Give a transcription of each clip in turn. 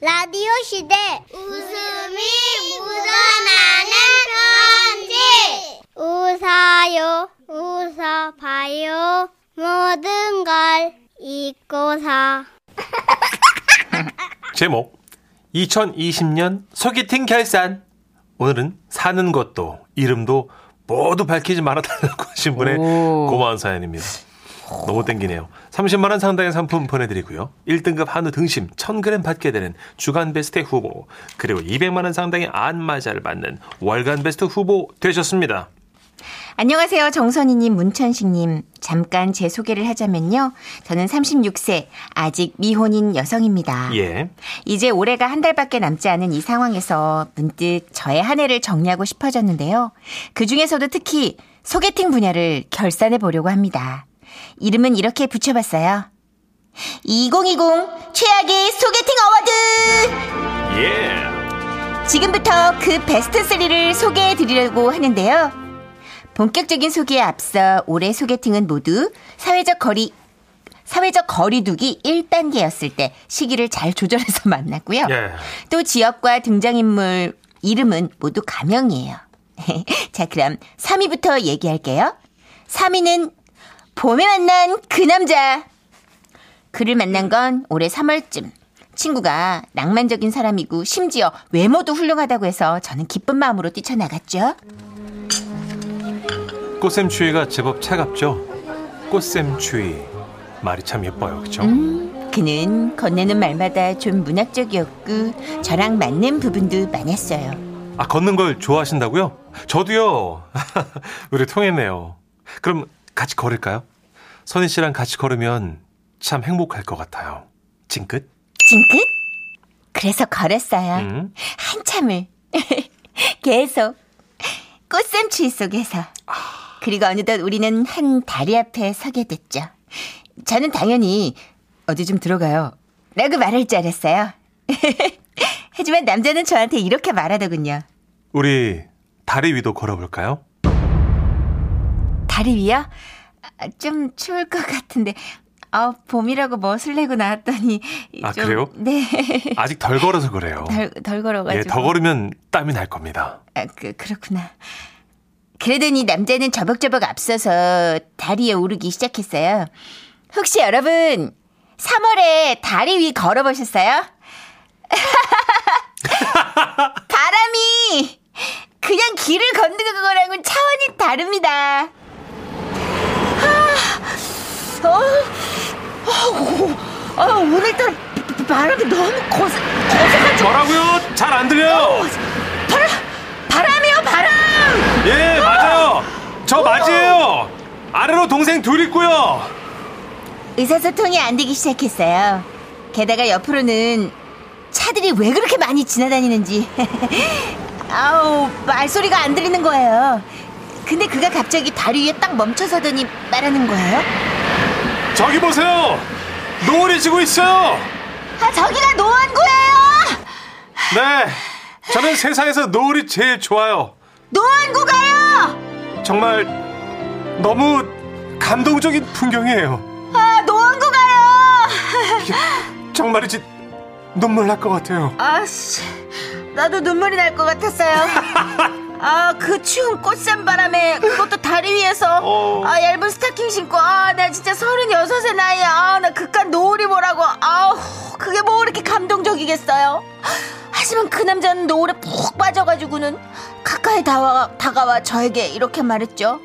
라디오 시대. 웃음이 묻어나는 편지. 웃어요 웃어봐요. 모든 걸 잊고서. 제목 2020년 소개팅 결산. 오늘은 사는 것도 이름도 모두 밝히지 말아달라고 하신 분의 고마운 사연입니다. 너무 땡기네요. 30만 원 상당의 상품 보내드리고요. 1등급 한우 등심 1000g 받게 되는 주간 베스트 후보 그리고 200만 원 상당의 안마자를 받는 월간 베스트 후보 되셨습니다. 안녕하세요. 정선희님, 문천식님. 잠깐 제 소개를 하자면요. 저는 36세, 아직 미혼인 여성입니다. 예. 이제 올해가 한 달밖에 남지 않은 이 상황에서 문득 저의 한 해를 정리하고 싶어졌는데요. 그 중에서도 특히 소개팅 분야를 결산해 보려고 합니다. 이름은 이렇게 붙여봤어요. 2020 최악의 소개팅 어워드! 예. 지금부터 그 베스트 3를 소개해 드리려고 하는데요. 본격적인 소개에 앞서 올해 소개팅은 모두 사회적 거리 사회적 거리두기 1단계였을 때 시기를 잘 조절해서 만났고요. 예. 또 지역과 등장인물 이름은 모두 가명이에요. 자, 그럼 3위부터 얘기할게요. 3위는 봄에 만난 그 남자. 그를 만난 건 올해 3월쯤. 친구가 낭만적인 사람이고 심지어 외모도 훌륭하다고 해서 저는 기쁜 마음으로 뛰쳐나갔죠. 꽃샘 추위가 제법 차갑죠? 꽃샘 추위. 말이 참 예뻐요. 그쵸? 그는 건네는 말마다 좀 문학적이었고 저랑 맞는 부분도 많았어요. 아, 걷는 걸 좋아하신다고요? 저도요. 우리 통했네요. 그럼 같이 걸을까요? 선희 씨랑 같이 걸으면 참 행복할 것 같아요. 징긋? 징긋? 그래서 걸었어요. 음. 한참을 계속 꽃샘추위 속에서 그리고 어느덧 우리는 한 다리 앞에 서게 됐죠. 저는 당연히 어디 좀 들어가요. 라고 말할 줄 알았어요. 하지만 남자는 저한테 이렇게 말하더군요. 우리 다리 위도 걸어볼까요? 다리 위요? 아, 좀 추울 것 같은데. 아, 봄이라고 멋을 내고 나왔더니. 아, 좀- 그래요? 네. 아직 덜 걸어서 그래요. 덜, 덜 걸어가지고. 예, 더 걸으면 땀이 날 겁니다. 아, 그, 그렇구나. 그러더니 남자는 저벅저벅 앞서서 다리에 오르기 시작했어요. 혹시 여러분, 3월에 다리 위 걸어보셨어요? 바람이 그냥 길을 걷는 거랑은 차원이 다릅니다. 아, 어, 어, 어, 오늘따라 바람이 너무 거세, 거세가지고. 뭐라고요? 잘 안 들려요. 바람, 바람이요, 바람! 예, 맞아요. 저 맞이에요. 아래로 동생 둘 있고요. 의사소통이 안 되기 시작했어요. 게다가 옆으로는 차들이 왜 그렇게 많이 지나다니는지. 아우, 말소리가 안 들리는 거예요. 근데 그가 갑자기 다리 위에 딱 멈춰서더니 말하는 거예요. 저기 보세요. 노을이 지고 있어요. 아, 저기가 노안구예요! 네. 저는 세상에서 노을이 제일 좋아요. 노안구가요! 정말 너무 감동적인 풍경이에요. 아, 노안구가요! 정말이지 눈물 날 것 같아요. 아 씨, 나도 눈물이 날 것 같았어요. 아, 그 추운 꽃샘 바람에 그것도 다리 위에서 어. 아, 얇은 스타킹 신고 아, 나 진짜 서른여섯의 나이에 아, 나 그깟 노을이 뭐라고 아우, 그게 뭐 그렇게 감동적이겠어요. 하지만 그 남자는 노을에 푹 빠져가지고는 가까이 다와, 다가와 저에게 이렇게 말했죠.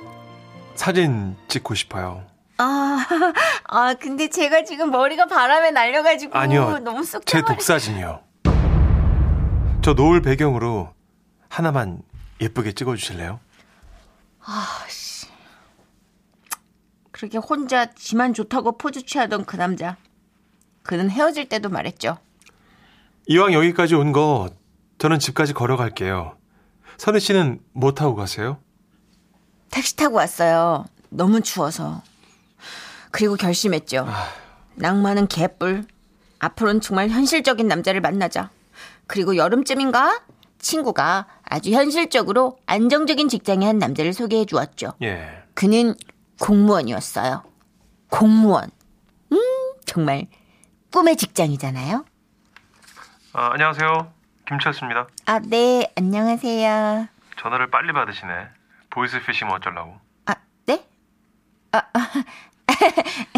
사진 찍고 싶어요. 아, 아, 근데 제가 지금 머리가 바람에 날려가지고 아니요. 너무 쏙제 독사진이요. 저 노을 배경으로 하나만 예쁘게 찍어주실래요? 그렇게 혼자 지만 좋다고 포즈 취하던 그 남자. 그는 헤어질 때도 말했죠. 이왕 여기까지 온 거 저는 집까지 걸어갈게요. 선희 씨는 뭐 타고 가세요? 택시 타고 왔어요. 너무 추워서. 그리고 결심했죠. 낭만은 개뿔. 앞으로는 정말 현실적인 남자를 만나자. 그리고 여름쯤인가? 친구가 아주 현실적으로 안정적인 직장의 한 남자를 소개해 주었죠. 예. 그는 공무원이었어요. 공무원. 음, 정말 꿈의 직장이잖아요. 아, 안녕하세요. 김철수입니다. 아, 네, 안녕하세요. 전화를 빨리 받으시네. 보이스피싱 어쩌려고. 아, 네? 그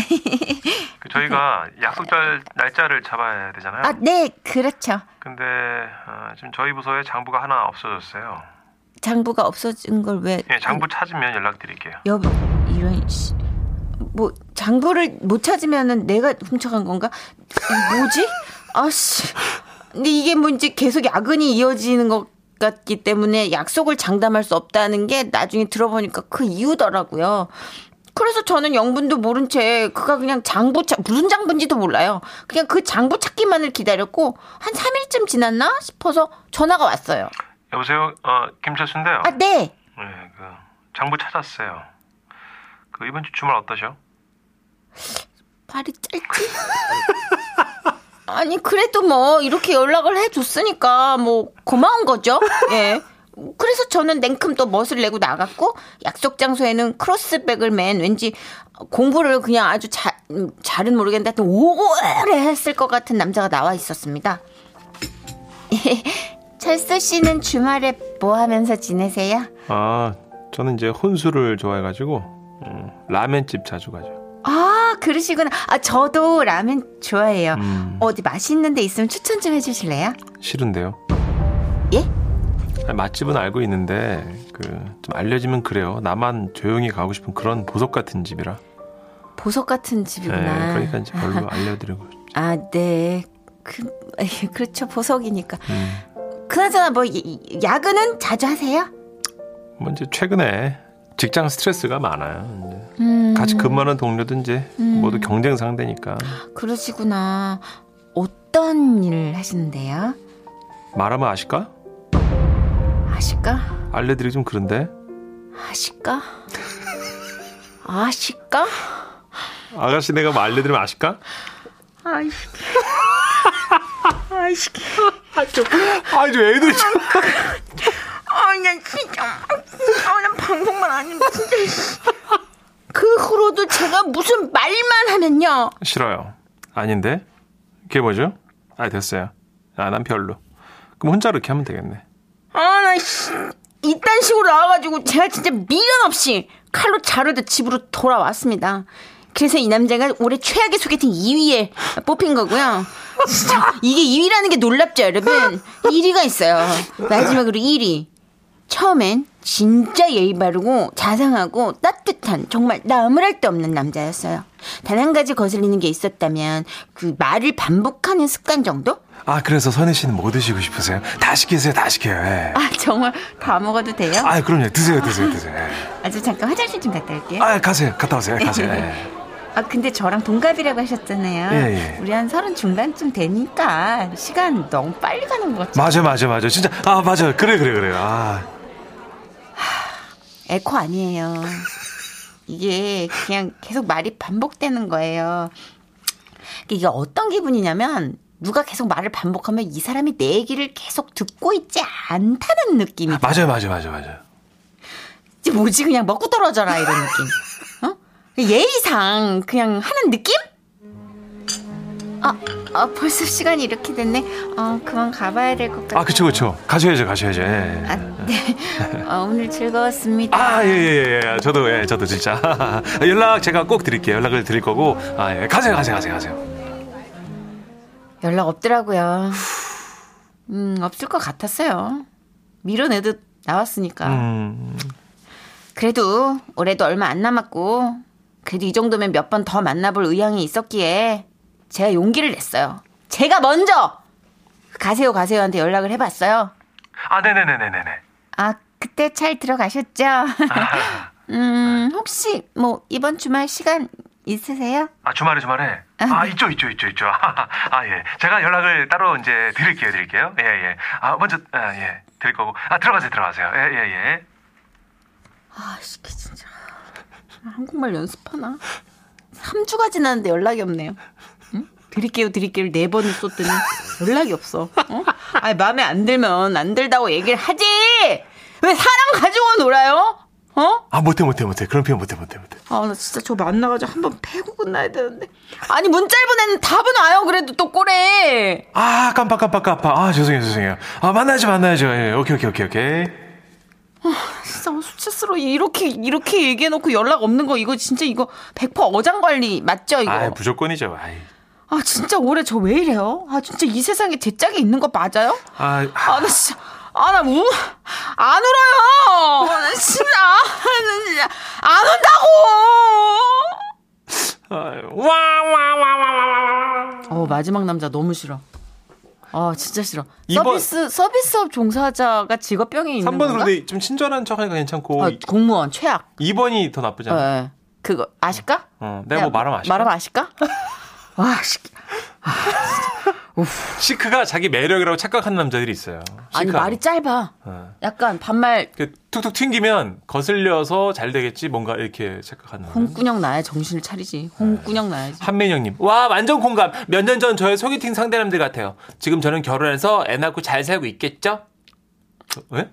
저희가 약속 잘 날짜를 잡아야 되잖아요. 아, 네, 그렇죠. 근데 어, 지금 저희 부서에 장부가 하나 없어졌어요. 장부가 없어진 걸 왜? 예, 장부 찾으면 연락드릴게요. 여보, 이런 씨. 뭐 장부를 못 찾으면은 내가 훔쳐간 건가? 뭐지? 아씨. 근데 이게 뭐 이제 계속 야근이 이어지는 것 같기 때문에 약속을 장담할 수 없다는 게 나중에 들어보니까 그 이유더라고요. 그래서 저는 영분도 모른 채 그가 그냥 장부 찾 무슨 장부인지도 몰라요. 그냥 그 장부 찾기만을 기다렸고 한 3일쯤 지났나 싶어서 전화가 왔어요. 여보세요. 어, 김철수인데요. 아, 네. 네, 그 장부 찾았어요. 그 이번 주 주말 어떠셔? 발이 짧지? 아니 그래도 뭐 이렇게 연락을 해줬으니까 뭐 고마운 거죠. 예. 그래서 저는 냉큼 또 멋을 내고 나갔고 약속 장소에는 크로스백을 맨 왠지 공부를 그냥 아주 잘 음, 잘은 모르겠는데 하여튼 오래 했을 것 같은 남자가 나와 있었습니다. 철수 씨는 주말에 뭐 하면서 지내세요? 아, 저는 이제 혼술을 좋아해가지고 음, 라면집 자주 가죠. 아 그러시구나. 아 저도 라면 좋아해요. 음. 어디 맛있는 데 있으면 추천 좀 해주실래요? 싫은데요. 예? 아니, 맛집은 알고 있는데 그 좀 알려지면 그래요. 나만 조용히 가고 싶은 그런 보석 같은 집이라. 보석 같은 네, 집이구나. 그러니까 이제 별로 알려드리고. 싶죠. 아, 네. 그, 그렇죠. 보석이니까. 음. 그나저나 뭐, 야근은 자주 하세요? 뭐 이제 최근에 직장 스트레스가 많아요. 음, 같이 근무하는 동료도 이제 모두 경쟁 상대니까 그러시구나. 어떤 일을 하시는데요? 말하면 아실까? 아실까? 알려드리기 좀 그런데 아실까? 아실까? 아가씨 내가 뭐 알려드리면 아실까? 아이씨. 아이씨. 아니 좀 애들이 좀 아, 난 진짜. 아, 난 방송만 아니면 진짜. 씨. 그 후로도 제가 무슨 말만 하면요. 싫어요. 아닌데 그게 뭐죠? 아 됐어요. 아 난 별로. 그럼 혼자 이렇게 하면 되겠네. 아, 나, 씨. 이딴 식으로 나와가지고 제가 진짜 미련 없이 칼로 자르듯 집으로 돌아왔습니다. 그래서 이 남자가 올해 최악의 소개팅 2위에 뽑힌 거고요. 진짜 이게 2위라는 게 놀랍죠, 여러분? 1위가 있어요. 마지막으로 1위. 처음엔 진짜 예의 바르고 자상하고 따 뜻한 정말 나무랄 데 없는 남자였어요. 단 한 가지 거슬리는 게 있었다면 그 말을 반복하는 습관 정도? 아 그래서 선희 씨는 뭐 드시고 싶으세요? 다 시키세요, 다 시켜요. 예. 아 정말 다 먹어도 돼요? 아 그럼요. 드세요, 드세요, 드세요. 예. 아주 잠깐 화장실 좀 갔다 올게요. 아 가세요, 갔다 오세요, 가세요. 예. 아 근데 저랑 동갑이라고 하셨잖아요. 예, 예. 우리 한 서른 중반쯤 되니까 시간 너무 빨리 가는 것 같죠. 맞아, 맞아, 맞아. 진짜 아 맞아, 그래, 그래, 그래. 아 에코 아니에요. 이게 그냥 계속 말이 반복되는 거예요. 이게 어떤 기분이냐면 누가 계속 말을 반복하면 이 사람이 내 얘기를 계속 듣고 있지 않다는 느낌이 맞아요, 맞아요, 맞아요, 맞아요. 이게 뭐지 그냥 먹고 떨어져라 이런 느낌. 어? 예의상 그냥 하는 느낌? 아, 아 벌써 시간이 이렇게 됐네. 어 그만 가봐야 될 것 같아. 아 그쵸, 그쵸. 가셔야죠, 가셔야죠. 예. 아, 네. 어, 오늘 즐거웠습니다. 아, 예, 예, 예. 저도, 예, 저도 진짜. 연락 제가 꼭 드릴게요. 연락을 드릴 거고. 아, 예. 가세요, 가세요, 가세요, 가세요. 연락 없더라고요. 음, 없을 것 같았어요. 밀어내듯 나왔으니까. 음, 그래도 올해도 얼마 안 남았고, 그래도 이 정도면 몇 번 더 만나볼 의향이 있었기에 제가 용기를 냈어요. 제가 먼저 가세요 가세요한테 연락을 해봤어요. 아, 네네네네네네. 아 그때 잘 들어가셨죠? 음 혹시 뭐 이번 주말 시간 있으세요? 아, 주말에, 주말에? 아, 있죠, 있죠, 있죠, 있죠. 아, 예. 제가 연락을 따로 이제 드릴게요, 드릴게요. 예, 예. 아, 먼저, 아, 예. 드릴 거고. 아, 들어가세요, 들어가세요. 예, 예, 예. 아, 시키 진짜. 한국말 연습하나? 3주가 지났는데 연락이 없네요. 응? 드릴게요, 드릴게요. 네 번을 쏟더니 연락이 없어. 어? 아니, 마음에 안 들면 안 들다고 얘기를 하지! 왜 사람 가지고 놀아요? 어? 아 못해 못해 못해 그런 표현 못해 못해 못해. 아, 나 진짜 저 만나가지고 한 번 패고 끝나야 되는데. 아니, 문 짧은 애는 답은 와요. 그래도 또 꼬래. 아 깜빡 깜빡 깜빡. 아 죄송해요 죄송해요. 아 만나야죠 만나야죠. 예, 오케이 오케이 오케이 오케이. 진짜 수치스러워. 이렇게, 이렇게 얘기해놓고 연락 없는 거, 이거 진짜 이거 100% 어장관리 맞죠, 이거? 아 무조건이죠. 아이. 아, 진짜 올해 저 왜 이래요? 아, 진짜 이 세상에 제 짝이 있는 거 맞아요? 아, 아, 나 진짜, 아, 나 우, 안 울어요! 나 진짜, 나 진짜, 안 운다고! 와와와와와. 어, 마지막 남자 너무 싫어. 아, 진짜 싫어. 서비스, 서비스업 종사자가 직업병이 있는 3번은 건가? 그런데 좀 친절한 척하니까 괜찮고 아, 공무원, 최악. 2번이 더 예, 나쁘잖아. 예. 그거, 아실까? 어, 내가 뭐 야, 말하면 아실까? 말하면 아실까? 와, 씨. 시크가 자기 매력이라고 착각하는 남자들이 있어요. 아니, 시크하고. 말이 짧아. 어. 약간 반말 그 툭툭 튕기면 거슬려서 잘 되겠지 뭔가 이렇게 착각하는. 홍군형 나야 정신을 차리지. 홍군형 나야지. 한민영님, 와 완전 공감. 몇 년 전 저의 소개팅 상대남들 같아요. 지금 저는 결혼해서 애 낳고 잘 살고 있겠죠? 어, 왜?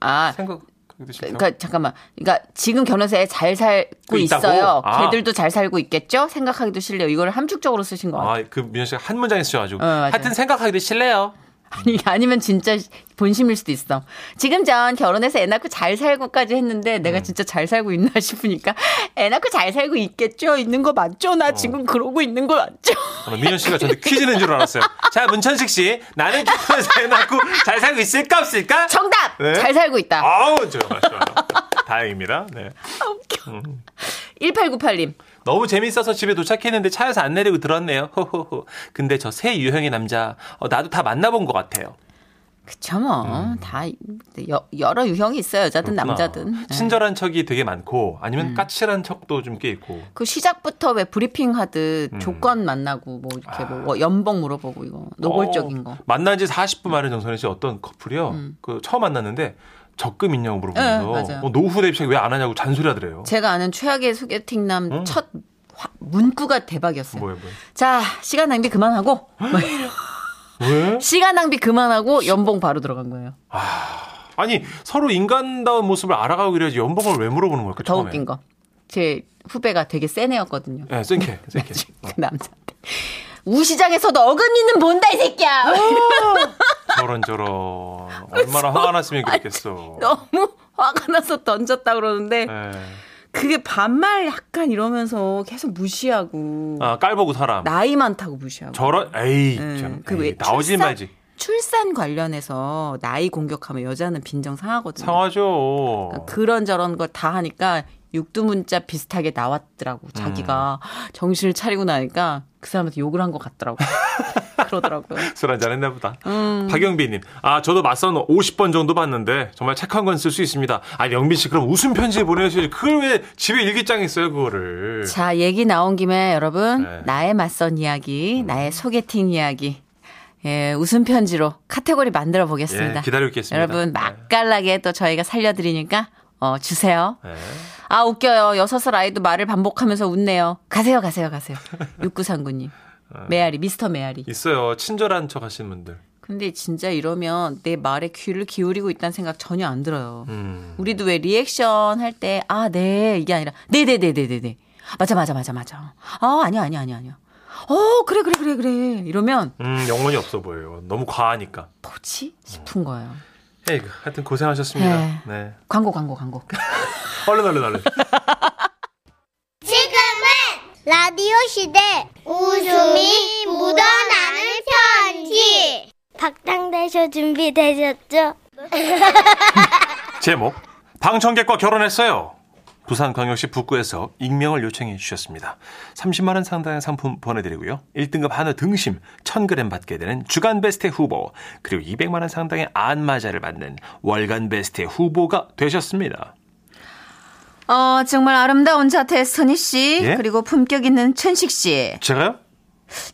아, 싫다. 그러니까 잠깐만. 그러니까 지금 애잘 살고? 있어요. 아. 걔들도 잘 살고 있겠죠? 생각하기도 싫네요. 이걸 함축적으로 쓰신 거 같아요. 아, 그 민현 씨가 한 문장에 쓰셔가지고. 어. 하여튼 생각하기도 싫네요. 아니, 아니면 진짜 본심일 수도 있어. 지금 전 결혼해서 애 낳고 잘 살고까지 했는데 음. 내가 진짜 잘 살고 있나 싶으니까 애 낳고 잘 살고 있겠죠? 있는 거 맞죠? 어. 나 지금 그러고 있는 거 맞죠? 어, 민현 씨가 저한테 퀴즈 낸 줄 알았어요. 자, 문천식 씨, 나는 결혼해서 애 낳고 잘 살고 있을까 없을까? 정답! 네? 잘 살고 있다. 아우, 좋아, 좋아. 다행입니다. 네. 1898님. 너무 재밌어서 집에 도착했는데 차에서 안 내리고 들었네요. 호호호. 근데 저 새 유형의 남자, 어, 나도 다 만나본 것 같아요. 그쵸, 뭐. 다, 여, 여러 유형이 있어요. 여자든 음. 그렇구나. 남자든. 네. 친절한 척이 되게 많고, 음. 아니면 까칠한 척도 좀 꽤 있고. 그 시작부터 왜 브리핑 하듯 음. 조건 만나고 뭐 이렇게 뭐 연봉 물어보고 이거 노골적인 어, 거. 만난 지 40분 만에 정선혜 씨 어떤 커플이요. 그 처음 만났는데 적금 있냐고 물어보면서 네. 어, 노후 대입책 왜 안 하냐고 잔소리 하더래요. 제가 아는 최악의 소개팅남 음. 첫 화- 문구가 대박이었어요. 뭐예요, 뭐예요? 자, 시간 낭비 그만하고 뭐 왜? 시간 낭비 그만하고 연봉 바로 들어간 거예요. 아 니 서로 인간다운 모습을 알아가고 그래야지 연봉을 왜 물어보는 걸까 더 처음에? 웃긴 거. 제 후배가 되게 센 애였거든요. 네, 센게, 센게. 그 남자한테. 우시장에서도 어금니는 본다 이 새끼야. 저런 저런 얼마나 화가 났으면 그랬겠어. 너무 화가 나서 던졌다 그러는데 네. 그게 반말 약간 이러면서 계속 무시하고 아 깔보고 사람. 나이 많다고 무시하고. 저런 에이, 음, 참, 그 에이, 왜 나오지 말지. 출산 관련해서 나이 공격하면 여자는 빈정 상하거든요. 상하죠. 그러니까 그런 저런 걸 다 하니까 육두문자 비슷하게 나왔더라고. 자기가 음. 정신을 차리고 나니까 그 사람한테 욕을 한 것 같더라고. 그러더라고요. 술 한잔 했나 보다. 음. 박영빈님, 아, 저도 맞선 50번 정도 봤는데, 정말 착한 건쓸수 있습니다. 아, 영빈 씨, 그럼 웃음 편지 보내주셔야지. 그걸 왜 집에 일기장에 써요, 그거를. 자, 얘기 나온 김에 여러분, 네. 나의 맞선 이야기, 나의 소개팅 이야기, 예, 웃음 편지로 카테고리 만들어 보겠습니다. 예, 기다리고 있겠습니다. 여러분, 네. 맛깔나게 또 저희가 살려드리니까, 어, 주세요. 네. 아, 웃겨요. 여섯 살 아이도 말을 반복하면서 웃네요. 가세요, 가세요, 가세요. 6939님. 어. 메아리, 미스터 메아리. 있어요. 친절한 척 하시는 분들. 근데 진짜 이러면 내 말에 귀를 기울이고 있다는 생각 전혀 안 들어요. 음. 우리도 왜 리액션 할 때, 아, 네, 이게 아니라, 네네네네네네. 맞아, 맞아, 맞아, 맞아. 아, 아니야, 아니야, 아니야, 아니야. 어, 그래, 그래, 그래, 그래. 이러면, 음, 영혼이 없어 보여요. 너무 과하니까. 뭐지? 싶은 거예요. 에이, 하여튼 고생하셨습니다. 네. 네. 광고, 광고, 광고. 얼른, 얼른, 얼른. 라디오 시대 웃음이 묻어나는 편지 박장대쇼 준비되셨죠? 제목 방청객과 결혼했어요. 부산광역시 북구에서 익명을 요청해 주셨습니다. 30만 원 상당의 상품 보내드리고요. 1등급 한우 등심 1000g 받게 되는 주간 베스트 후보 그리고 200만 원 상당의 안마자를 받는 월간 베스트 후보가 되셨습니다. 어, 정말 아름다운 자태 선희 씨, 예? 그리고 품격 있는 천식 씨. 제가요?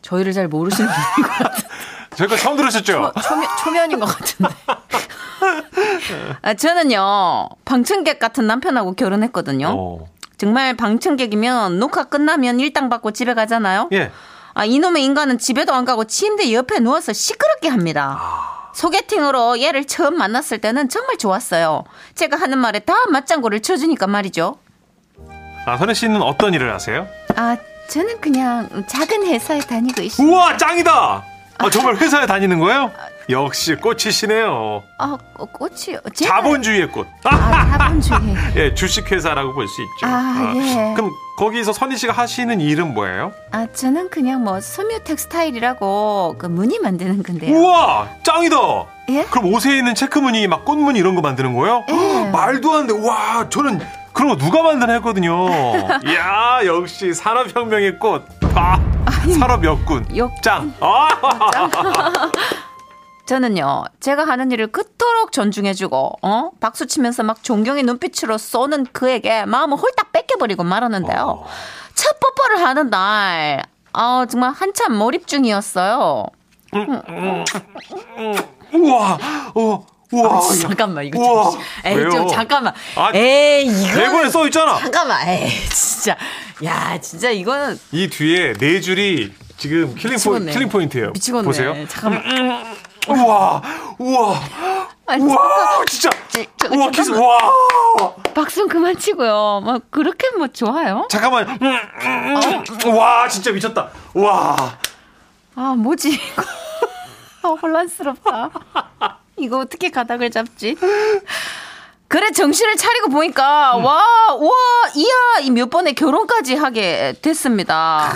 저희를 잘 모르시는 분인 것 같아요. 저희가 처음 들으셨죠? 초면, 초면인 것 같은데. 아, 저는요, 방청객 같은 남편하고 결혼했거든요. 어. 정말 방청객이면 녹화 끝나면 일당 받고 집에 가잖아요. 예. 아, 이놈의 인간은 집에도 안 가고 침대 옆에 누워서 시끄럽게 합니다. 소개팅으로 얘를 처음 만났을 때는 정말 좋았어요. 제가 하는 말에 다 맞장구를 쳐주니까 말이죠. 아, 선혜 씨는 어떤 일을 하세요? 아, 저는 그냥 작은 회사에 다니고 있어요. 우와, 짱이다! 아, 정말 회사에 다니는 거예요? 역시 꽃이시네요. 아, 어, 꽃이요. 제가- 자본주의의 꽃. 아, 자본주의. 예, 주식회사라고 볼 수 있죠. 아, 예. 그럼 거기서 선희 씨가 하시는 일은 뭐예요? 아, 저는 그냥 뭐 섬유 텍스타일이라고 그 무늬 만드는 건데요. 우와, 짱이다! 예? 그럼 옷에 있는 체크 무늬, 막 꽃무늬 이런 거 만드는 거예요? 예. 말도 안 돼. 와, 저는 그런 거 누가 만드나 했거든요. 이야, 역시 산업혁명의 꽃. 아, 산업 역군. 역- 짱. 아, 저는요, 제가 하는 일을 그토록 존중해주고, 어? 박수 치면서 막 존경의 눈빛으로 쏘는 그에게 마음을 홀딱 뺏겨버리고 말았는데요. 첫 뽀뽀를 하는 날, 아 정말 한참 몰입 중이었어요. 우와, 어, 우와. 잠깐만, 이거 우와. 좀. 에이, 왜요? 좀 잠깐만. 아, 에이, 이거. 대본에 써 있잖아. 잠깐만, 에이, 진짜. 야, 진짜 이거는. 이 뒤에 네 줄이 지금 킬링, 포, 미치겠네. 킬링 포인트예요. 미치겠네. 보세요. 잠깐만. 우와, 우와, 아니, 우와, 진짜. 저, 저, 우와, 키스, 잠깐만. 와. 박수 그만 치고요. 뭐, 그렇게 뭐 좋아요? 잠깐만. 음, 음, 음. 와, 진짜 미쳤다. 와. 아, 뭐지, 이거. 아, 혼란스럽다. 이거 어떻게 가닥을 잡지? 그래, 정신을 차리고 보니까, 와, 와, 이야, 이 몇 번의 결혼까지 하게 됐습니다.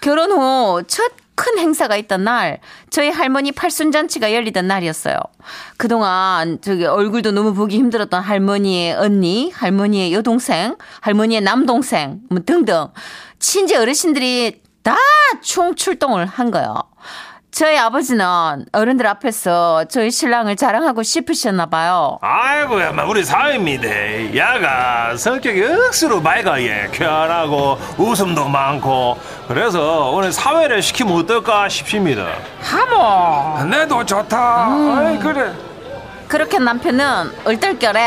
결혼 후 첫 큰 행사가 있던 날, 저희 할머니 팔순잔치가 열리던 날이었어요. 그동안 저기 얼굴도 너무 보기 힘들었던 할머니의 언니, 할머니의 여동생, 할머니의 남동생, 뭐 등등. 친지 어르신들이 다 총 출동을 한 거예요. 저희 아버지는 어른들 앞에서 저희 신랑을 자랑하고 싶으셨나 봐요. 아이고, 야마, 우리 사위입니다. 야가 성격이 억수로 맑아, 예. 쾌활하고, 웃음도 많고. 그래서 오늘 사회를 시키면 어떨까 싶습니다. 하모! 내도 좋다. 아이, 그래. 그렇게 남편은 얼떨결에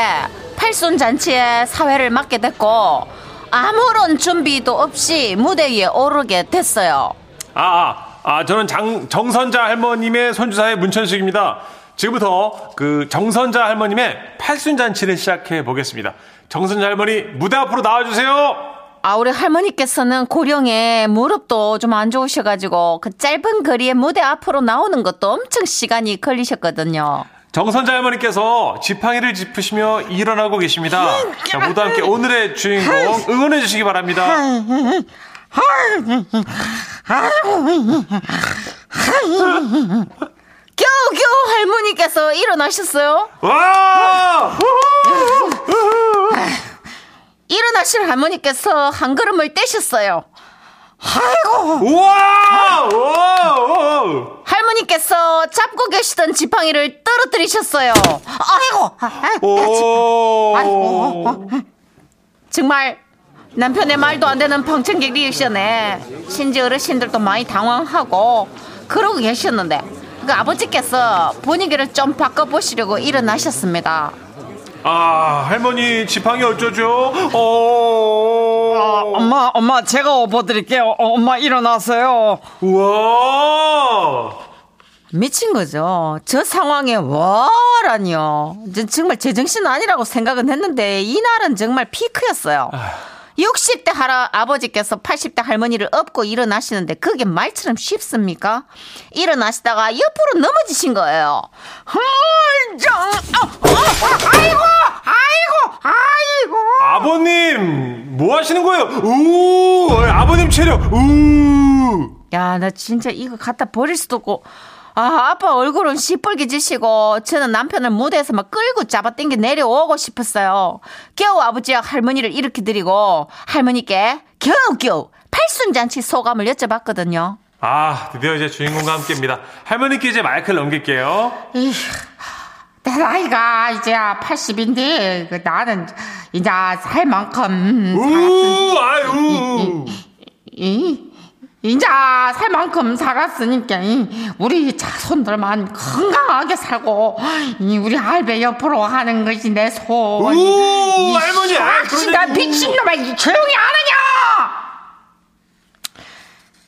팔순 잔치에 사회를 맡게 됐고 아무런 준비도 없이 무대 위에 오르게 됐어요. 아, 아, 아, 저는 장, 정선자 할머님의 손주사의 문천식입니다. 지금부터 그 정선자 할머님의 팔순잔치를 시작해 보겠습니다. 정선자 할머니 무대 앞으로 나와주세요. 아 우리 할머니께서는 고령에 무릎도 좀 안 좋으셔가지고 그 짧은 거리에 무대 앞으로 나오는 것도 엄청 시간이 걸리셨거든요. 정선자 할머니께서 지팡이를 짚으시며 일어나고 계십니다. 자, 모두 함께 오늘의 주인공 응원해 주시기 바랍니다. 겨우겨우 할머니께서 일어나셨어요. 와! 일어나신 할머니께서 한 걸음을 떼셨어요. 우와! 우와! 할머니께서 잡고 계시던 지팡이를 떨어뜨리셨어요. 아이고, 오! 정말 남편의 말도 안 되는 펑청객 리액션에 신지 어르신들도 많이 당황하고 그러고 계셨는데 그 아버지께서 분위기를 좀 바꿔보시려고 일어나셨습니다. 아, 할머니 지팡이 어쩌죠? 어. 엄마, 엄마, 제가 업어드릴게요. 어, 엄마, 일어나세요. 우와! 미친 거죠. 저 상황에 와라니요. 저 정말 제정신 아니라고 생각은 했는데 이날은 정말 피크였어요. 60대 할아, 아버지께서 80대 할머니를 업고 일어나시는데 그게 말처럼 쉽습니까? 일어나시다가 옆으로 넘어지신 거예요. 헐정, 어, 어, 어, 아이고, 아이고, 아이고. 아버님, 뭐 하시는 거예요? 우! 아버님 체력, 우! 야, 나 진짜 이거 갖다 버릴 수도 없고. 아, 아빠 얼굴은 시뻘개지시고, 저는 남편을 무대에서 막 끌고 잡아당겨 내려오고 싶었어요. 겨우 아버지와 할머니를 일으켜 드리고, 할머니께 겨우겨우 팔순잔치 소감을 여쭤봤거든요. 아, 드디어 이제 주인공과 함께입니다. 할머니께 이제 마이크를 넘길게요. 내 나이가 이제 80인데 그 나는 이제 살 만큼 우! 아유! 이 이 제살 만큼 살았으니까 이, 우리 자손들만 건강하게 살고 이 우리 할배 옆으로 하는 것이 내 소원. 우! 할머니, 아, 그러지- 미친놈아 이 조용히 하느냐?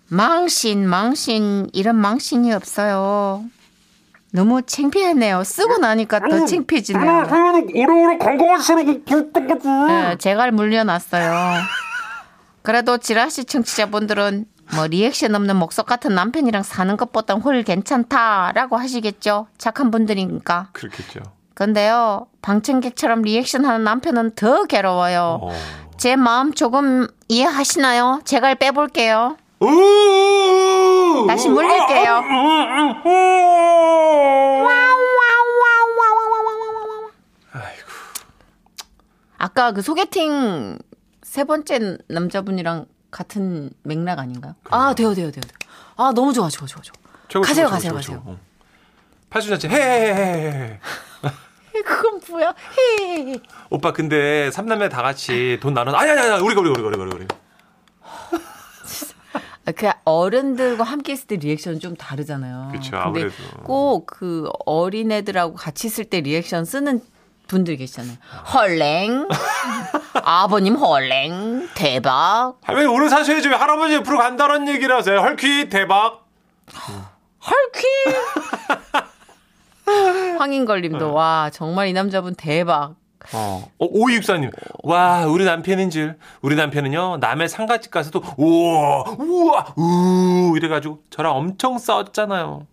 망신, 망신, 이런 망신이 없어요. 너무 창피하네요. 쓰고 나니까 더 창피해지네요. 오래오래 건강하시라고 그랬던거지. 네, 제가 물려놨어요. 그래도 지라시 청취자분들은 뭐 리액션 없는 목석 같은 남편이랑 사는 것보단 훨 괜찮다라고 하시겠죠. 착한 분들이니까. 그렇겠죠. 근데요, 방청객처럼 리액션 하는 남편은 더 괴로워요. 어. 제 마음 조금 이해하시나요? 제가 빼볼게요. 우! 다시 물릴게요. 아이고. 아까 그 소개팅 세 번째 남자분이랑 같은 맥락 아닌가요? 아, 돼요, 돼요, 돼요. 돼요. 아, 너무 좋아, 좋아, 좋아, 좋아. 최고, 가세요, 최고, 가세요, 최고, 가세요. 팔순자체 헤헤헤헤. 그건 뭐야? 헤 오빠 근데 삼남매 다 같이 돈 나눠. 아니 아니 아니 우리가 우리가 우리가 우리가 우리가. 그 어른들과 함께 있을 때 리액션은 좀 다르잖아요. 근데 아무래도. 꼭 그 어린애들하고 같이 있을 때 리액션 쓰는 분들 계시잖아요. 헐랭. 아버님 헐랭. 대박. 할머니 오래 사셔야지 왜 할아버지 옆으로 간다는 얘기를 하세요. 헐퀴 대박. 헐퀴. 황인걸님도 와 정말 이 남자분 대박. 어. 어, 오이육사님. 와, 우리 남편인 줄. 우리 남편은요, 남의 상가집 가서도, 우와, 우와, 우, 이래가지고 저랑 엄청 싸웠잖아요.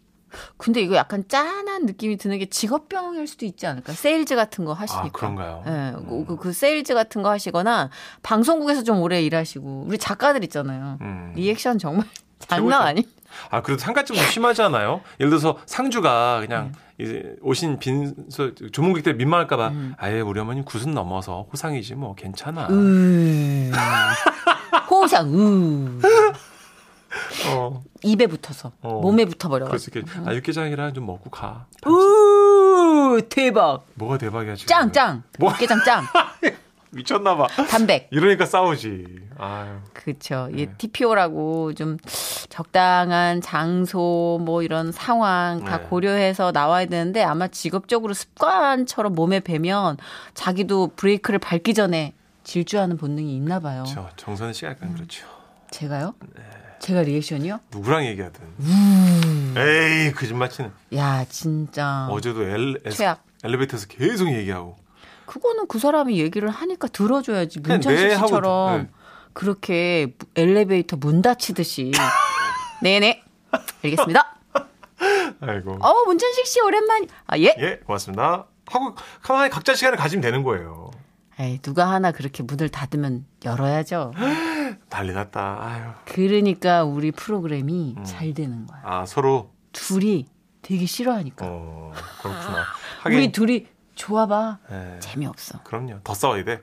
근데 이거 약간 짠한 느낌이 드는 게 직업병일 수도 있지 않을까? 세일즈 같은 거 하시니까. 아, 그런가요? 예, 그, 그 세일즈 같은 거 하시거나 방송국에서 좀 오래 일하시고 우리 작가들 있잖아요. 음. 리액션 정말 장난. 아니. 아, 그래도 상가집 좀 심하지 않아요? 예를 들어서 상주가 그냥 네. 이제 오신 빈소, 조문객들 민망할까봐, 음. 아예 우리 어머님 구순 넘어서 호상이지 뭐, 괜찮아. 음. 호상 으. 어, 입에 붙어서 어. 몸에 붙어버려. 그래서 이렇게, 아, 육개장이랑 좀 먹고 가. 우 대박. 뭐가 대박이야, 지금. 짱 짱. 뭐? 육개장 짱. 미쳤나봐. 단백. 이러니까 싸우지. 아유. 그렇죠. 이 네. TPO라고 좀 적당한 장소 뭐 이런 상황 다 네. 고려해서 나와야 되는데 아마 직업적으로 습관처럼 몸에 배면 자기도 브레이크를 밟기 전에 질주하는 본능이 있나 봐요. 저 정선 씨가 약간 그렇죠. 제가요? 네. 제가 리액션이요? 누구랑 얘기하든. 음. 에이, 거짓말 치는. 야, 진짜. 어제도 엘, 에스- 최악. 엘리베이터에서 계속 얘기하고. 그거는 그 사람이 얘기를 하니까 들어줘야지. 그냥 문천식 네 하고, 씨처럼 네. 그렇게 엘리베이터 문 닫히듯이. 네네. 알겠습니다. 아이고. 어, 문천식 씨 오랜만. 아, 예? 예, 고맙습니다. 하고 가만히 각자 시간을 가지면 되는 거예요. 에이, 누가 하나 그렇게 문을 닫으면 열어야죠. 난리 났다. 아유. 그러니까 우리 프로그램이 음. 잘 되는 거야. 아, 서로 둘이 되게 싫어하니까. 어, 그렇구나. 하긴 우리 둘이 좋아봐. 예, 재미없어. 그럼요. 더 싸워야 돼.